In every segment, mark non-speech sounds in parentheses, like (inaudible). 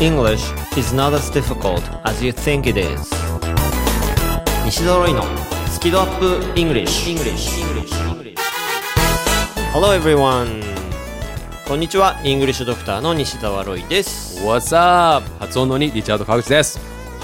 English is not as difficult as you think it is. 西澤ロイのスキドアップ English, English. Hello everyone. こんにちは。イングリッシュドクターの西澤ロイです。What's up? 発音のにリチャード川口です。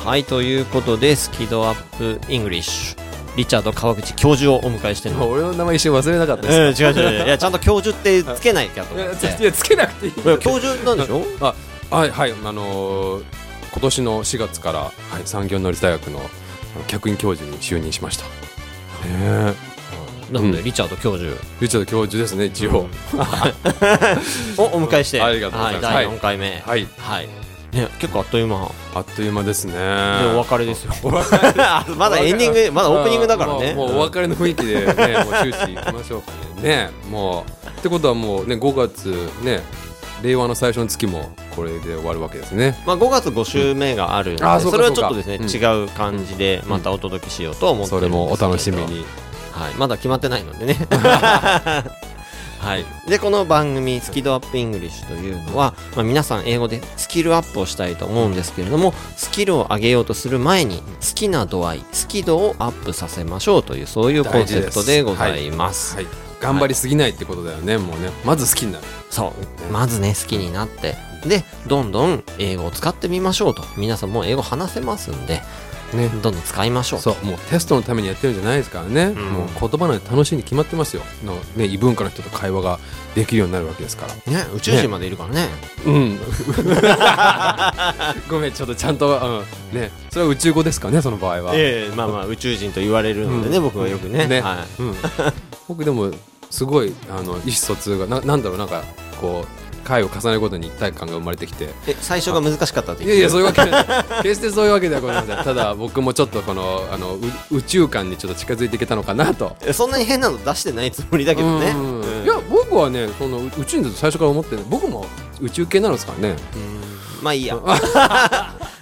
はいということでスキドアップ English リチャード川口教授をお迎えしてる。の俺の名前一瞬忘れなかったえです。ー違う違う違う。いやちゃんと教授ってつけないかとい思って。いやつけなくていい。教授なんでしょ？あ、はいはいあのー今年の4月から、はい、産業能率大学の客員教授に就任しました。ねえ、なので、うんリチャード教授リチャード教授ですね一応。(laughs) をお迎えして、ありがとうございますは、はいい第4回目。はい、はい。ね、結構あっという間あっという間ですね。でお別れですよ。(laughs) あ (laughs) まだエンディング、まだオープニングだからね。もうもうお別れの雰囲気でね、もう終始いきましょうかね。ね、もうってことはもうね5月ね令和の最初の月もこれで終わるわけですね。まあ5月5週目があるので、あそうかそれはちょっとですね、そう違う感じでまたお届けしようと思ってそれもお楽しみに。はい、まだ決まってないのでね。(laughs) はい、でこの番組「スキドアップイングリッシュ」というのは、まあ、皆さん英語でスキルアップをしたいと思うんですけれどもスキルを上げようとする前に好きな度合い好き度をアップさせましょうというそういうコンセプトでございます。はい、頑張りすぎないってことだよね、もうね。まず好きになる。そう。まずね好きになって。でどんどん英語を使ってみましょうと。皆さんもう英語話せますんでね。どんどん使いましょう。とそう。もうテストのためにやってるんじゃないですからね、ん。もう言葉なんて楽しいに決まってますよ。の、ね、異文化の人と会話ができるようになるわけですから。ね宇宙人までいるからね。うん。(laughs) ごめんちょっとちゃんと、うん、ね。それは宇宙語ですかねその場合は、ええまあまあ宇宙人と言われるのでね、うん。僕はよくね。ね。はい。うん、僕でもすごいあの意思疎通がななんだろうなんかこう回を重ねるごとに一体感が生まれてきて。え最初が難しかったっていやいやそういううわけない。(laughs) 決してそういうわけではございません。ただ僕もちょっとこのあのう宇宙観にちょっと近づいていけたのかなと。そんなに変なの出してないつもりだけどね。うんうんいや僕はねそのう宇宙人だと最初から思ってね僕も宇宙系なんですからねまあいいや。(laughs)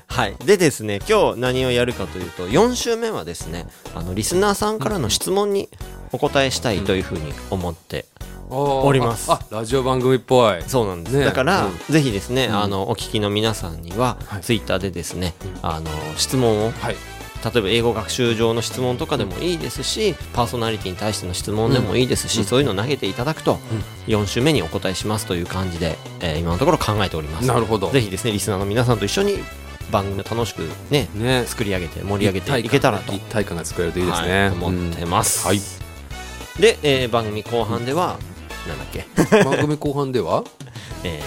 はい。でですね今日何をやるかというと4週目はですねあのリスナーさんからの質問にお答えしたいというふうに思っておおります。ラジオ番組っぽい。そうなんです、ね。だから、うん。ぜひですね、ん。あのお聞きの皆さんには、はい。ツイッターでですね、あの質問をはい。例えば英語学習上の質問とかでもいいですし、パーソナリティに対しての質問でもいいですし、うん。そういうのを投げていただくと、4週目にお答えしますという感じで、えー今のところ考えております。なるほど。ぜひですねリスナーの皆さんと一緒に番組を楽しくねね。作り上げて盛り上げていけたらと。一体感が作れるといいですはね、い思ってます、はいで、えー番組後半では、なんだっけ、う (laughs) ん番組後半では？え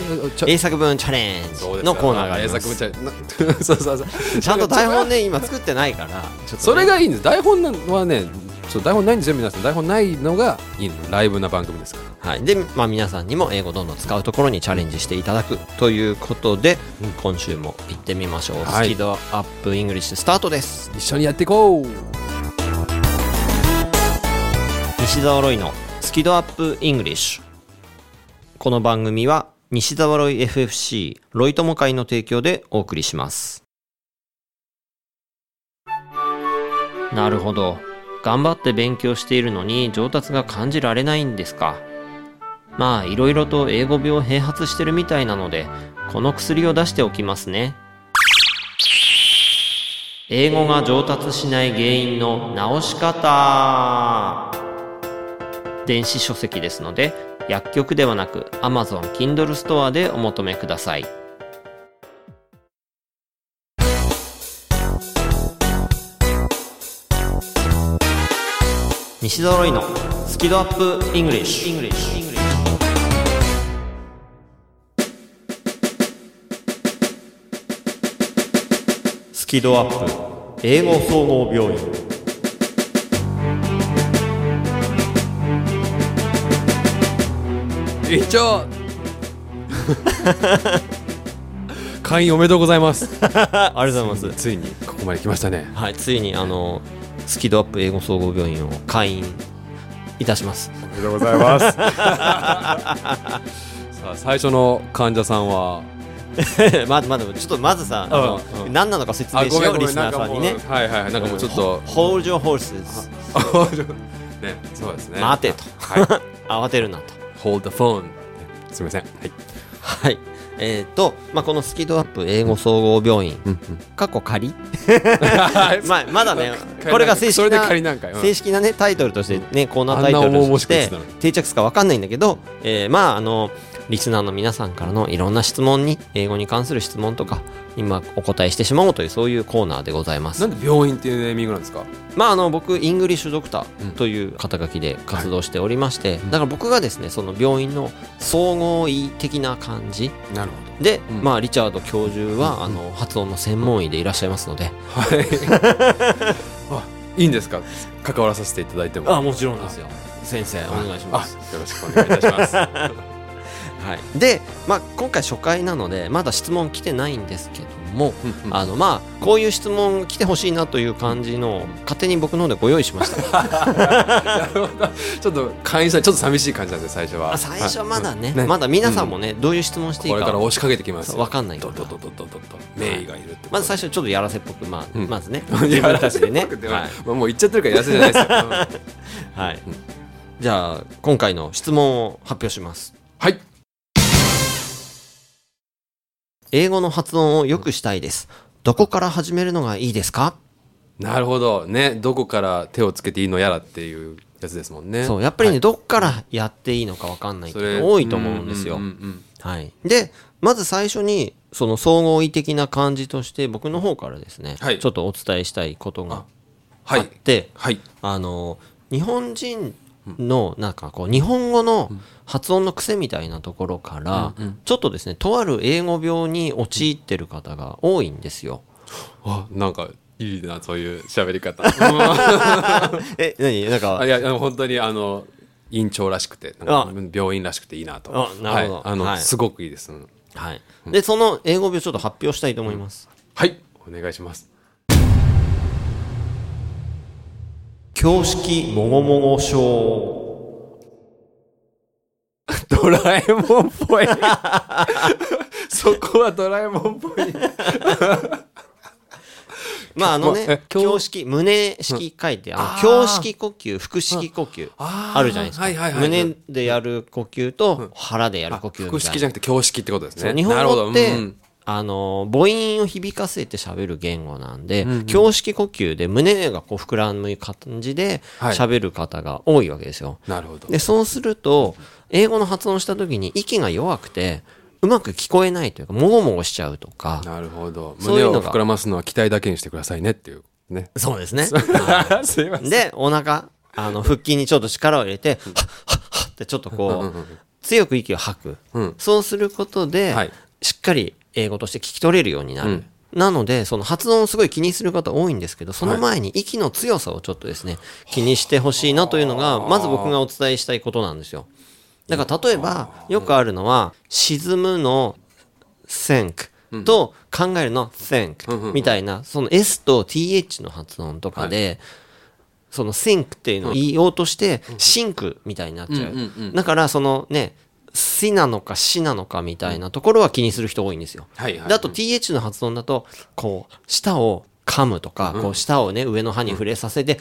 英作文チャレンジのコーナーがあります。英作文チャレンジ。(laughs) そうそうそう。ちゃんと台本ね今作ってないから。ね (laughs) それがいいんです。台本はねちょ台本ないんですよ皆さん。台本ないのがいいの。ライブな番組ですから。はい、で、まあ、皆さんにも英語どんどん使うところにチャレンジしていただくということで、今週も行ってみましょう、はい。スキドアップイングリッシュスタートです。一緒にやっていこう西澤ロイのスキドアップイングリッシュ。この番組は西澤ロイ FFC ロイ友会の提供でお送りします。なるほど。頑張って勉強しているのに上達が感じられないんですか。まあいろいろと英語病併発してるみたいなのでこの薬を出しておきますね。英語が上達しない原因の直し方。電子書籍ですので薬局ではなく Amazon Kindle ストアでお求めください。西澤ロイのスキドアップイングリッシュ。スキドアップ英語総合病院。一応。会員おめでとうございます。ありがとうございます。ついにここまで来ましたね。はい、ついにあのスキドアップ英語総合病院を開院いたします。おめでとうございます。(laughs) さあ最初の患者さんは？(laughs) まだまだちょっとまずさ、うんうん。何なのか説明しようリスナーさんにね。はいはいなんかもうちょっと。Hold your horses (laughs) ねそうですね。待てと。はい。慌てるなと。Hold the phone. すみません。はい。はい。えっ、と、まあ、このスキドアップ英語総合病院、うんうん。過去仮？(laughs) まあ、まだね、(laughs) 仮これが正式な正式なねタイトルとしてねコーナータイトルとして定着するかわかんないんだけど、えーまああのリスナーの皆さんからのいろんな質問に英語に関する質問とか今お答えしてしまおうというそういうコーナーでございます。なんで病院っていうネーミングなんですか？まああの僕イングリッシュドクタうん。ーという肩書きで活動しておりまして、だから僕がですねその病院の総合医的な感じなるで、うん。まあリチャード教授は、あの発音の専門医でいらっしゃいますので。ほどはい。(laughs) あいいんですか？関わらさせていただいても。あもちろんですよ。先生お願いします。あよろしくお願いいたしますはい、で、まあ、今回初回なのでまだ質問来てないんですけども、うんうん。あのまあこういう質問来てほしいなという感じの勝手に僕の方でご用意しました。(laughs) なるほど。ちょっと会員さんちょっと寂しい感じなんで最初は。あ最初はまだね,、はい。ねまだ皆さんもね、どういう質問していいこれかから押しかけてきますよ。わかんないから。ドドドドドドド名医がいるまず最初ちょっとやらせっぽく、まあうんまずね自分たちでねやらせっぽくてはいまあもう言っちゃってるからやらせじゃないですようんはい、じゃあ今回の質問を発表しますはい英語の発音を良くしたいです。どこから始めるのがいいですか？なるほど。ね。どこから手をつけていいのやらっていうやつですもんね。そう。やっぱりね、はい。どっからやっていいのか分かんないっていうの多いと思うんですよ。はい、でまず最初にその総合医的な感じとして僕の方からですね、はい。ちょっとお伝えしたいことがあはい。って、はい。あの日本人のなんかこう日本語の発音の癖みたいなところから、ちょっとですねとある英語病に陥ってる方が多いんですよ。(laughs) あなんかいいなそういう喋り方。(laughs) (laughs) え何？なんかあいや本当にあの院長らしくて病院らしくていいなと。あなるほど。はい、あの、はい。すごくいいです。うん。はい、でその英語病ちょっと発表したいと思います。はい。お願いします胸式もごもご症。(laughs) ドラえもんっぽい。(laughs) そこはドラえもんっぽい。(laughs) まああのねえ、胸胸式、胸式書いて、あの、胸式呼吸、腹式呼吸、あるじゃないですか。胸でやる呼吸と腹でやる呼吸みたいな。腹式じゃなくて胸式ってことですね。日本なるほど。語って、うんあの、母音を響かせて喋る言語なんで、胸式呼吸で胸がこう膨らむ感じではい。喋る方が多いわけですよ。なるほど。で、そうすると、英語の発音した時に息が弱くて、うまく聞こえないというか、もごもごしちゃうとか、なるほど。胸を膨らますのは期待だけにしてくださいねっていう。ね。そうですね。(laughs) すいません。で、お腹、あの、腹筋にちょっと力を入れて、はっはっはっってちょっとこう、強く息を吐く。うん。そうすることで、はい。しっかり英語として聞き取れるようになる。うん。なので、その発音をすごい気にする方多いんですけど、その前に息の強さをちょっとですね、気にしてほしいなというのが、まず僕がお伝えしたいことなんですよ。だから例えば、よくあるのは、沈むの think と考えるの think みたいな、その S と TH の発音とかで、その think っていうのを言おうとして、think みたいになっちゃう。だから、そのね、しなのかしなのかみたいなところは気にする人多いんですよ。はいはい。であと TH の発音だと、こう、舌を噛むとか、こう、舌をね、上の歯に触れさせて、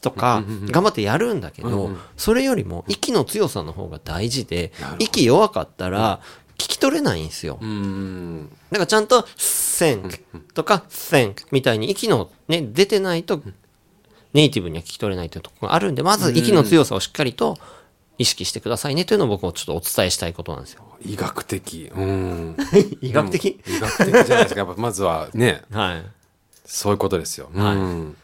とか、頑張ってやるんだけど、それよりも息の強さの方が大事で、息弱かったら、聞き取れないんですよ。うんだからちゃんと think とか think みたいに息のね、出てないとネイティブには聞き取れないというところがあるんで、まず息の強さをしっかりと意識してくださいねというのを僕もちょっとお伝えしたいことなんですよ。医学的。うん。(laughs) 医学的？医学的じゃないですか。やっぱまずはね。(laughs) はい。そういうことですよ。はい。うん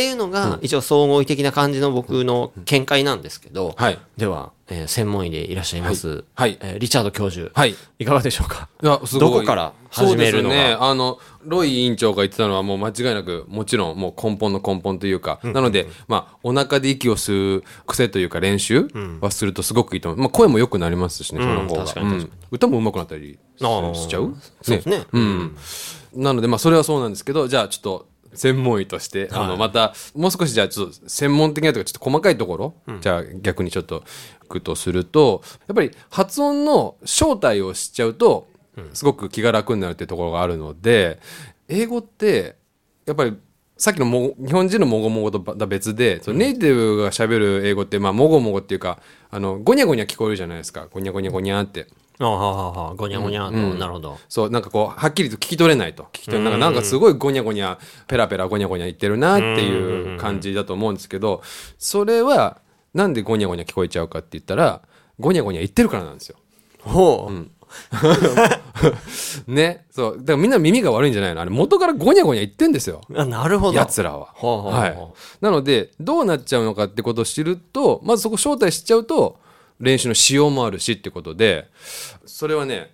っていうのが、一応総合医的な感じの僕の見解なんですけど、はい。では、えー専門医でいらっしゃいます、はい。えーリチャード教授、はい。いかがでしょうか？いやすごい。どこから始めるのが？そうですね。あのロイ委員長が言ってたのはもう間違いなくもちろんもう根本の根本というか、なので、まあ、お腹で息を吸う癖というか練習はするとすごくいいと思う、まあ、声も良くなりますしね、その方が。確かに確かに。うん歌も上手くなったりしちゃう？そうですね。うん、なのでまあそれはそうなんですけどじゃあちょっと専門医として、あのまたもう少しじゃあちょっと専門的なとかちょっと細かいところ、じゃあ逆にちょっといくとするとやっぱり発音の正体を知っちゃうとすごく気が楽になるっていうところがあるので英語ってやっぱりさっきのも日本人のもごもごとまた別で、そのネイティブが喋る英語って、まあ、もごもごっていうか、あの、ゴニャゴニャ聞こえるじゃないですか。ゴニャゴニャゴニャって。あはははごにゃごにゃと、なるほどそう、なんかこう、はっきりと聞き取れないと。聞き取れなんか、なんかすごいゴニャゴニャ、ペラペラゴニャゴニャ言ってるなっていう感じだと思うんですけど、それは、なんでゴニャゴニャ聞こえちゃうかって言ったら、ゴニャゴニャ言ってるからなんですよ。ほう、(laughs) ね。そう。だからみんな耳が悪いんじゃないの？あれ元からゴニャゴニャ言ってんですよ。あなるほど奴らは。はい。なので、どうなっちゃうのかってことを知ると、まずそこ招待しちゃうと、練習のしようもあるしってことで、それはね、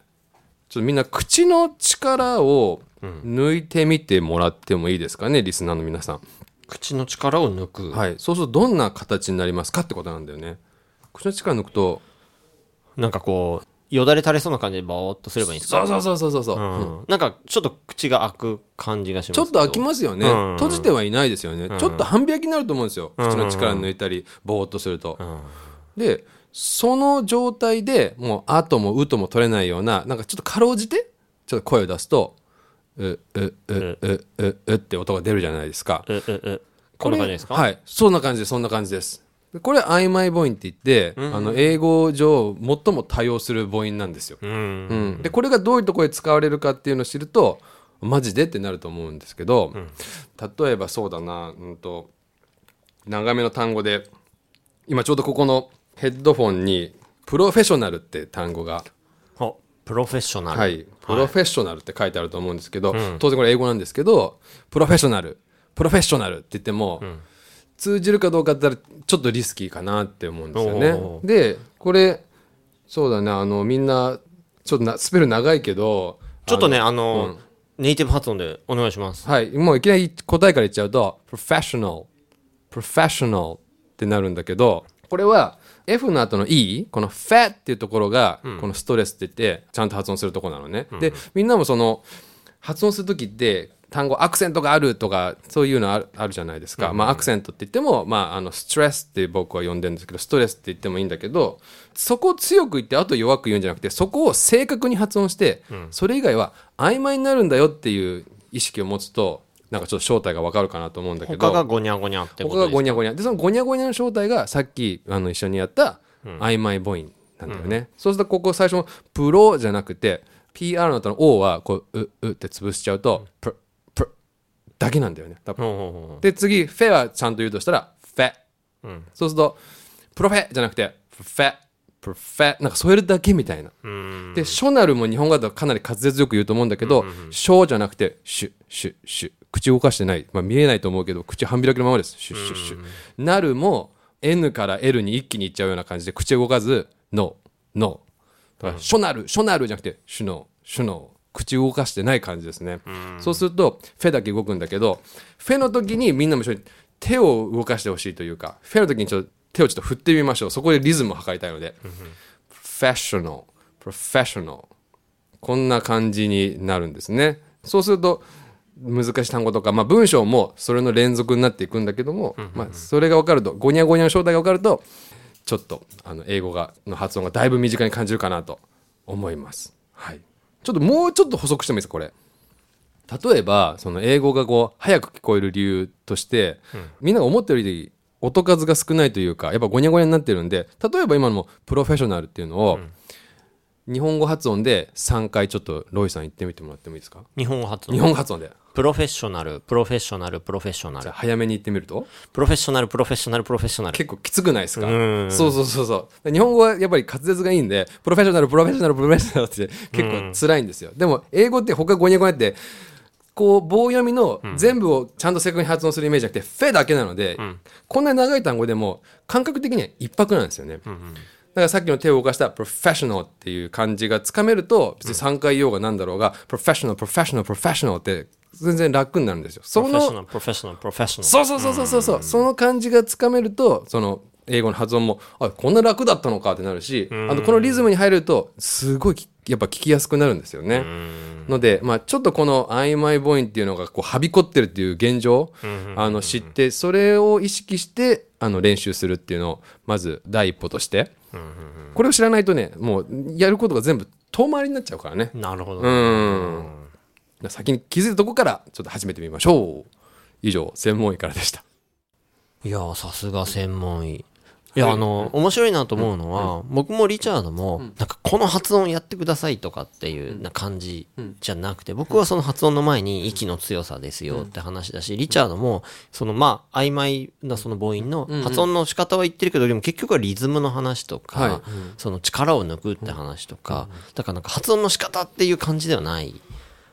ちょっとみんな口の力を抜いてみてもらってもいいですかね、リスナーの皆さん。口の力を抜く、はい。そうするとどんな形になりますかってことなんだよね。口の力抜くと、なんかこうよだれ垂れそうな感じでボーっとすればいいんですか？そうそうそうそうそう。う。ん。なんかちょっと口が開く感じがしますちょっと開きますよね、うん。閉じてはいないですよね、ちょっと半開きになると思うんですよ、口の力抜いたりぼーっとすると、でその状態でもう「あ」とも「う」とも取れないようななんかちょっとかろうじてちょっと声を出すと「ううううううう」って音が出るじゃないですか。うううこんな感じですか？はい。そんな感じですそんな感じです。でこれ曖昧母音って言って、あの英語上最も多用する母音なんですよ、うん。うん、でこれがどういうところで使われるかっていうのを知るとマジでってなると思うんですけど、例えばそうだな、うん、と長めの単語で今ちょうどここのヘッドフォンに「プロフェッショナル」って単語が、おプロフェッショナル。はい、プロフェッショナルって書いてあると思うんですけど、当然これ英語なんですけどプロフェッショナル。プロフェッショナルって言っても、通じるかどうかって言ったらちょっとリスキーかなって思うんですよね。でこれそうだね。あのみんなちょっとなスペル長いけどちょっとねあの、ネイティブ発音でお願いします。はい、もういきなり答えから言っちゃうと、professional、professional ってなるんだけど、これは F の後の E、この fat っていうところが、このストレスって言って、ちゃんと発音するところなのね。で、みんなもその、発音するときって、単語アクセントがあるとかそういうのあるあるじゃないですか、まあアクセントって言っても、まあ、あのストレスって僕は呼んでるんですけどストレスって言ってもいいんだけどそこを強く言ってあと弱く言うんじゃなくてそこを正確に発音して、それ以外は曖昧になるんだよっていう意識を持つとなんかちょっと正体がわかるかなと思うんだけど。他がゴニャゴニャってこと他がゴニャゴニャ。でそのゴニャゴニャの正体がさっきあの一緒にやった曖昧母音なんだよね、そうするとここ最初のプロじゃなくて PR の後の O はこうううって潰しちゃうとププだけなんだよね。多分。で次フェはちゃんと言うとしたらフェ、そうするとプロフェじゃなくてフェ。プロフェ。なんか添えるだけみたいな。でショナルも日本語だとかなり滑舌よく言うと思うんだけど、ショーじゃなくてシュシュシュ口動かしてない、まあ、見えないと思うけど口半開きのままです。シュッシュッシュなるも N から L に一気にいっちゃうような感じで口動かずノーノーだからショナルショナルじゃなくてシュノーシュノー口動かしてない感じですね、そうするとフェだけ動くんだけどフェの時にみんなも一緒に手を動かしてほしいというかフェの時にちょっと手をちょっと振ってみましょう。そこでリズムを測りたいので、professional professional こんな感じになるんですね。そうすると難しい単語とか、まあ、文章もそれの連続になっていくんだけども、まあ、それが分かるとゴニャゴニャの正体が分かるとちょっとあの英語がの発音がだいぶ身近に感じるかなと思います、はい、ちょっともうちょっと補足してもいいですかこれ。例えばその英語がこう早く聞こえる理由として、みんなが思ってるより音数が少ないというかやっぱゴニャゴニャになってるんで例えば今のもプロフェッショナルっていうのを、日本語発音で3回ちょっとロイさん言ってみてもらってもいいですか？日本語発日音本語発音で。プロフェッショナルプロフェッショナルプロフェッショナル。じゃあ早めに言ってみると？プロフェッショナルプロフェッショナルプロフェッショナル。結構きつくないですか？うん。そうそうそうそう。日本語はやっぱり滑舌がいいんでプロフェッショナルプロフェッショナルプロフェッショナルって結構辛いんですよ、でも英語って他ゴニャゴニャってこう棒読みの全部をちゃんと正確に発音するイメージじゃなくて、フェだけなので、こんなに長い単語でも感覚的には一拍なんですよね、だからさっきの手を動かした professional っていう感じがつかめると別に3回言おうがなんだろうが、professional professional professional って全然楽になるんですよ。そのプロフェッショナルプロフェッショナルプロフェッショナルそうそうそうそうそう。そう、その感じがつかめるとその英語の発音もあこんな楽だったのかってなるし、あとこのリズムに入るとすごいきやっぱ聞きやすくなるんですよね。ので、まあ、ちょっとこの曖昧母音っていうのがこうはびこってるっていう現状、あの知ってそれを意識してあの練習するっていうのをまず第一歩として、これを知らないとねもうやることが全部遠回りになっちゃうからね。なるほど、うん先に気づいたとこからちょっと始めてみましょう。以上、専門医からでした。いやーさすが専門医。いや、あの、面白いなと思うのは、僕もリチャードも、なんかこの発音やってくださいとかっていうな感じじゃなくて、僕はその発音の前に息の強さですよって話だし、リチャードも、そのまあ、曖昧なその母音の発音の仕方は言ってるけど、でも結局はリズムの話とはい。か、その力を抜くって話とか、だからなんか発音の仕方っていう感じではない。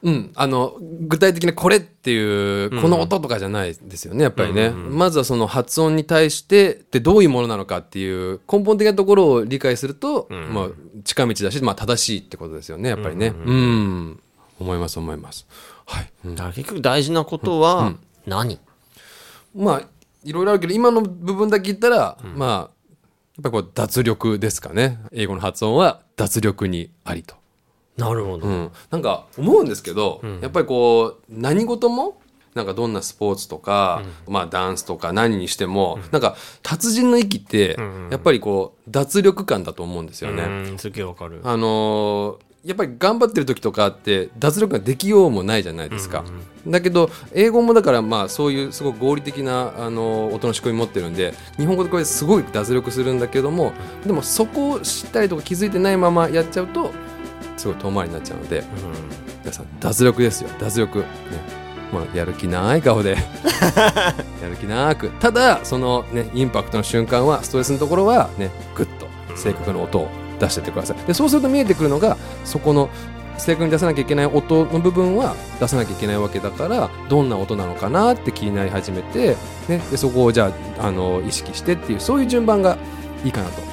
うん。あの、具体的なこれっていう、この音とかじゃないですよね、やっぱりね。まずはその発音に対して、で、どういうものなのかっていう根本的なところを理解すると、まあ、近道だし、まあ、正しいってことですよね、やっぱりね。うん。思います、思います。はい。うんだ結局大事なことは何、まあ、いろいろあるけど、今の部分だけ言ったら、まあ、やっぱりこう、脱力ですかね。英語の発音は脱力にありと。なるほど。うん、なんか思うんですけど、やっぱりこう何事もなんかどんなスポーツとか、まあダンスとか何にしても、なんか達人の域ってやっぱりこう脱力感だと思うんですよね。うん、すげえわかる。あのーやっぱり頑張ってる時とかって脱力ができようもないじゃないですか。だけど英語もだからまあそういうすごく合理的な、あのー音の仕組み持ってるんで日本語でこれすごい脱力するんだけどもでもそこを知ったりとか気づいてないままやっちゃうとすごい遠回りになっちゃうので皆さん脱力ですよ。脱力、ね。まあ、やる気ない顔で。(laughs) やる気なく。ただそのねインパクトの瞬間はストレスのところはねグッと正確な音を出してってください。でそうすると見えてくるのがそこの正確に出さなきゃいけない音の部分は出さなきゃいけないわけだからどんな音なのかなって気になり始めて、ね、でそこをじゃああの意識してっていうそういう順番がいいかなと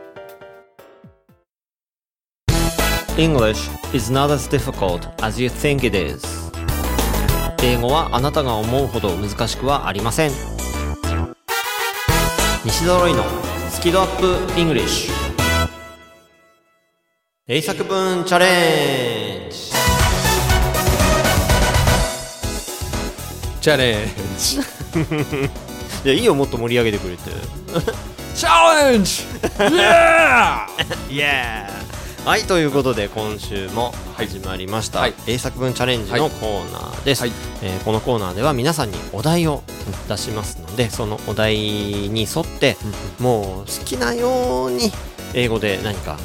English is not as difficult as you think it is. 英語はあなたが思うほど難しくはありません。西ドロイのスキドアップ English 英作文チャレンジ。チャレンジ。(laughs) いやいいよもっと盛り上げてくれて。チャレンジ！イエーイエーはいということで今週も始まりました、はい。英作文チャレンジのコーナーです、はい。えーこのコーナーでは皆さんにお題を出しますのでそのお題に沿ってもう好きなように英語で何か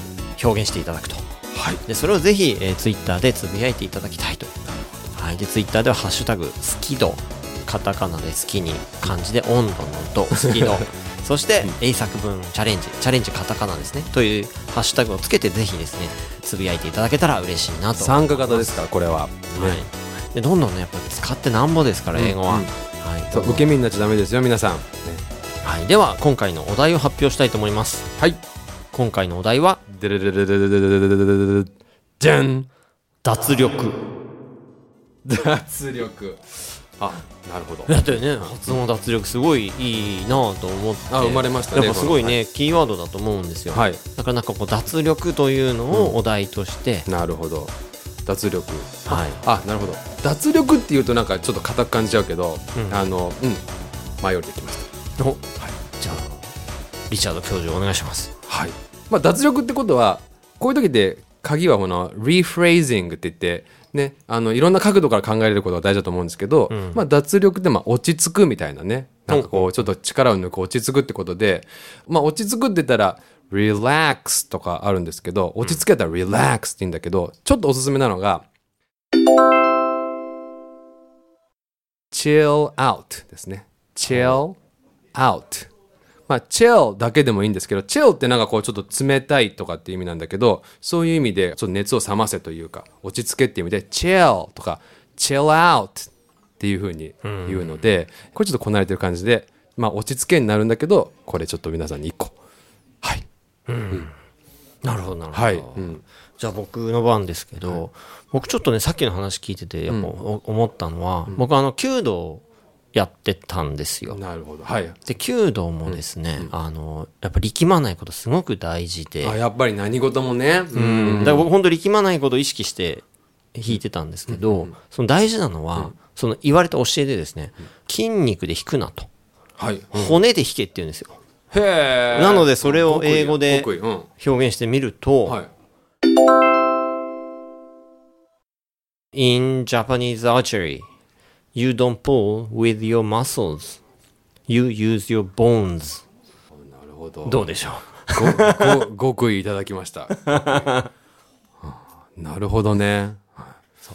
表現していただくと。はい。でそれをぜひ、えー、ツイッターでつぶやいていただきたいと、はい、でツイッターでは「ハッシュタグ好き度」カタカナで好きに漢字で温度の度好きの。(laughs) そして英作文チャレンジチャレンジカタカナですね。というハッシュタグをつけてぜひですねつぶやいていただけたら嬉しいなと。参加型ですからこれは、はい、でどんどんねやっぱ使ってなんぼですから英語は、うん。うん、はい、そう受け身になっちゃだめですよ皆さん、はい、では今回のお題を発表したいと思います。はい。今回のお題はでれれれれれれれじゃん脱力脱力あなるほど。だってね発音脱力すごいいいなと思って。あ生まれましたねやっぱすごいね、こキーワードだと思うんですよ、はい。だからなんかこう脱力というのをお題として、なるほど。脱力。はい。あなるほど。脱力っていうとなんかちょっと硬く感じちゃうけど、うん。あのうん。前よりできましおじゃあリチャード教授お願いします。たはい。まあ脱力ってことはこういう時で鍵はこのリフレージングって言ってねあのいろんな角度から考えれることが大事だと思うんですけど、まあ脱力ってまあ落ち着くみたいなね。なんかこうちょっと力を抜く落ち着くってことでまあ落ち着くって言ったら relax とかあるんですけど落ち着けたら relax って言うんだけどちょっとおすすめなのが chill out ですね。chill out まあ chill だけでもいいんですけど chill ってなんかこうちょっと冷たいとかっていう意味なんだけどそういう意味でちょっと熱を冷ませというか落ち着けっていう意味で chill とか chill out っていう風に言うので、これちょっとこなれてる感じでまあ落ち着けになるんだけどこれちょっと皆さんに一個。はい。いなるほどなるほど、はい、うん、じゃあ僕の番ですけど、僕ちょっとねさっきの話聞いててやっぱお思ったのは、僕あの弓道やってたんですよ。なるほど。はい。で弓道もですね、あのやっぱ力まないことすごく大事で、あやっぱり何事もね。ううん、だから僕本当力まないことを意識して弾いてたんですけど、その大事なのは、その言われた教えでですね、筋肉で弾くなと、はい。骨で弾けって言うんですよ。へえなのでそれを英語で表現してみると、はい。In Japanese archery, you don't pull with your muscles. You use your bones. なるほど。どうでしょごご (laughs) 極意いただきました。(laughs) なるほどね。う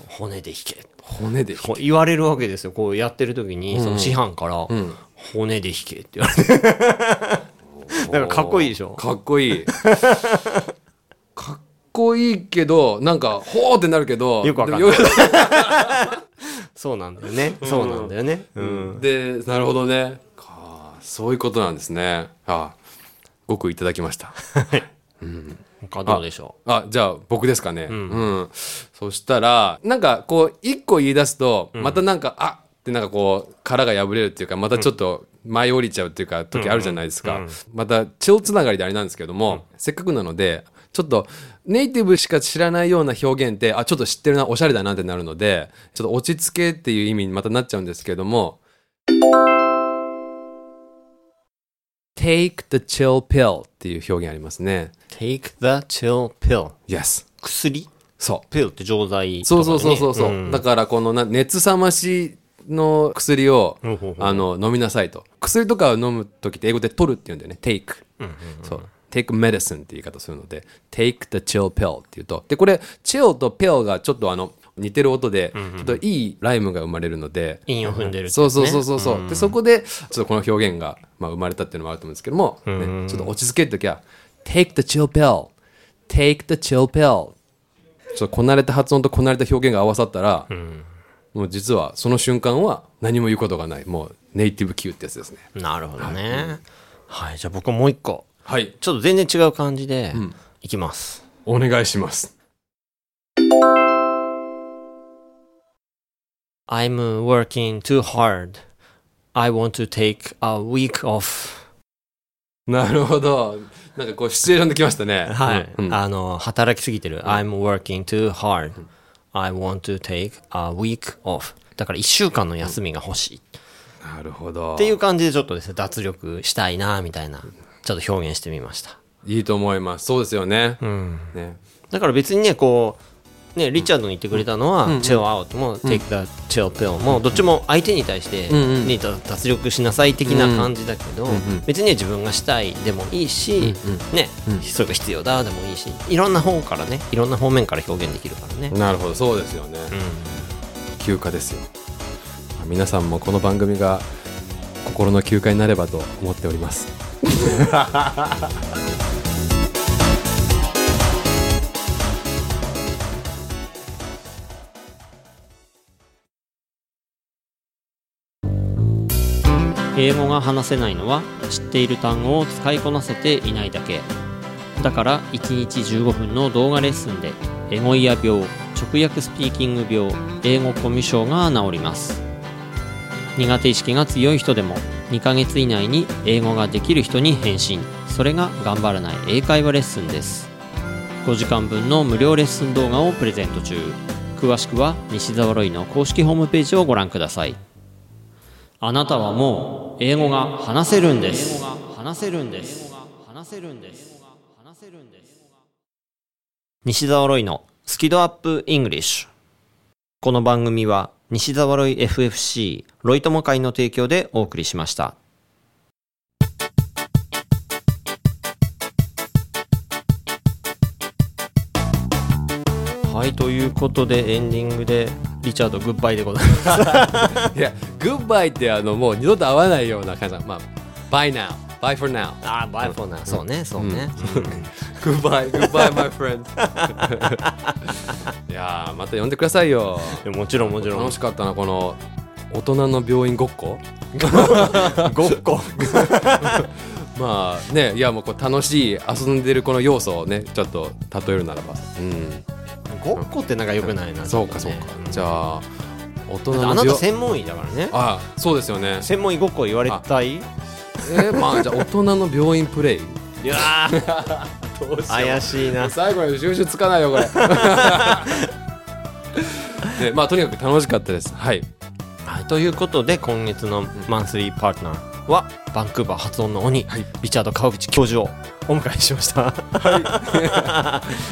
骨で弾け。骨でこう言われるわけですよ。こうやってる時に、その師範から、ん。骨で弾けって言われて。(laughs) なんかかっこいいでしょ？かっこいい。かっこいいけどなんかほーってなるけどよくわかんないそうなんだよね。そうなんだよね。うん。でなるほどね。かそういうことなんですね。あ極意いただきました。他どうでしょあじゃあ僕ですかね。うん、そしたらなんかこう一個言い出すとまたなんか、あっ！てなんかこう殻が破れるっていうかまたちょっと舞い降りちゃうっていうか時あるじゃないですか、またチルつながりであれなんですけども、せっかくなのでちょっとネイティブしか知らないような表現ってあちょっと知ってるなおしゃれだなってなるのでちょっと落ち着けっていう意味にまたなっちゃうんですけども。Take the chill pill っていう表現ありますね。う ?take the chill pill. Yes 薬？そう。ピルって錠剤ね。そうそうそうそう、だからこのな熱冷ましの薬をあの飲みなさいと。薬とかを飲む時って英語で取るって言うんだよね。Take、そう take medicine って言い方するので take the chill pill って言うとでこれ chill と pill がちょっとあの似てる音で、ちょっといいライムが生まれるので、韻を踏んでるってそうそうそうそうそう、でそこでちょっとこの表現が、まあ、生まれたっていうのもあると思うんですけども、ね、ちょっと落ち着ける時は take the chill pill take the chill pill ちょっとこなれた発音とこなれた表現が合わさったら、もう実はその瞬間は何も言うことがない。もうネイティブ Q ってやつですね。なるほどね。はい、じゃあ僕もう一個。はいちょっと全然違う感じで、いきます。お願いします I'm working too hard. I want to take a week off. なるほどなんかこうシチュエーションできましたねはい。うんうんあの、働きすぎてる。I'm working too hard. I want to take a week off. だから一週間の休みが欲しい。なるほどっていう感じでちょっとですね、脱力したいな、みたいな、ちょっと表現してみました。いいと思います。そうですよね,、うん。ね。だから別にね、こう、ね、リチャードに言ってくれたのは、chill out も、take the chill pill も、どっちも相手に対して、脱力しなさい的な感じだけど、んうん。別にね、自分がしたいでもいいし、ね、それが必要だでもいいし、いろんな方からね、いろんな方面から表現できるからね。なるほど。そうですよね、休暇ですよ。皆さんもこの番組が心の休暇になればと思っております英語が話せないのは知っている単語を使いこなせていないだけ。だから1日15分の動画レッスンでエゴイヤ病直訳スピーキング病英語コミュ障が治ります。苦手意識が強い人でも2ヶ月以内に英語ができる人に返信それが頑張らない英会話レッスンです5時間分の無料レッスン動画をプレゼント中詳しくは西澤ロイの公式ホームページをご覧くださいあなたはもう英語が話せるんです。話せるんです。話せるんです。話せるんです。西澤ロイのスキドアップイングリッシュ。この番組は西澤ロイ FFC ロイ友会の提供でお送りしました。はい、ということでエンディングでリチャードグッバイでございます。(laughs) いやグッバイってあのもう二度と会わないような感じまあ Bye now Bye for now. あー、 Bye for now。そうね、そうね。(laughs) Goodbye Goodbye my friend. (laughs) いやーまた呼んでくださいよ。いやもちろんもちろん。楽しかったなこの大人の病院ごっこ。(laughs) ごっこ。まあねいやもうこう楽しい遊んでるこの要素をねちょっと例えるならば。うん。ごっこってなんかよくないなそうかそうか、じゃあ大人だってあなた専門医だからね。あそうですよね。専門医ごっこ言われたいい？えー、まあじゃあ大人の病院プレイ？やー。怪しいな。最後まで収集つかないよこれ。(laughs) でまあとにかく楽しかったです。はい。はい、ということで今月のマンスリーパートナーはバンクーバー発音の鬼、はい。リチャード川口教授をお迎えしました。い。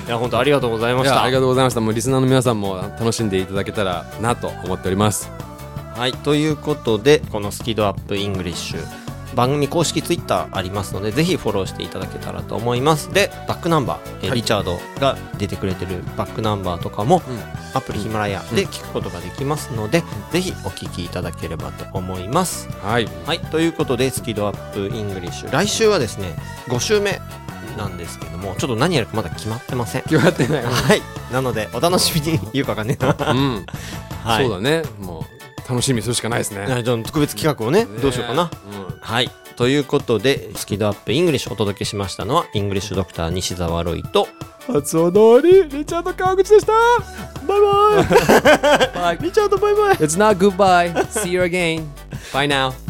(laughs) や本当ありがとうございました。ありがとうございました。もうリスナーの皆さんも楽しんでいただけたらなと思っております。はい、ということでこのスキドアップイングリッシュ番組公式ツイッターありますのでぜひフォローしていただけたらと思います。でバックナンバー、えーはい。リチャードが出てくれてるバックナンバーとかも、うん。アプリヒマラヤで聞くことができますので、ぜひお聞きいただければと思います。はい。はい、ということでスキドアップイングリッシュ。来週はですね5週目なんですけどもちょっと何やるかまだ決まってません。決まってない。はい。なのでお楽しみに言うかわかんねうん、(laughs) はい。そうだね。もう楽しみにするしかないですね。いやじゃあ特別企画をねどうしようかな。うん。はい。ということでスキ度アップイングリッシュをお届けしましたのはイングリッシュドクター西澤ロイと発音通りリチャード川口でした。 Bye。(laughs) Bye。リチャードバイバイ。It's not goodbye. See you again. Bye now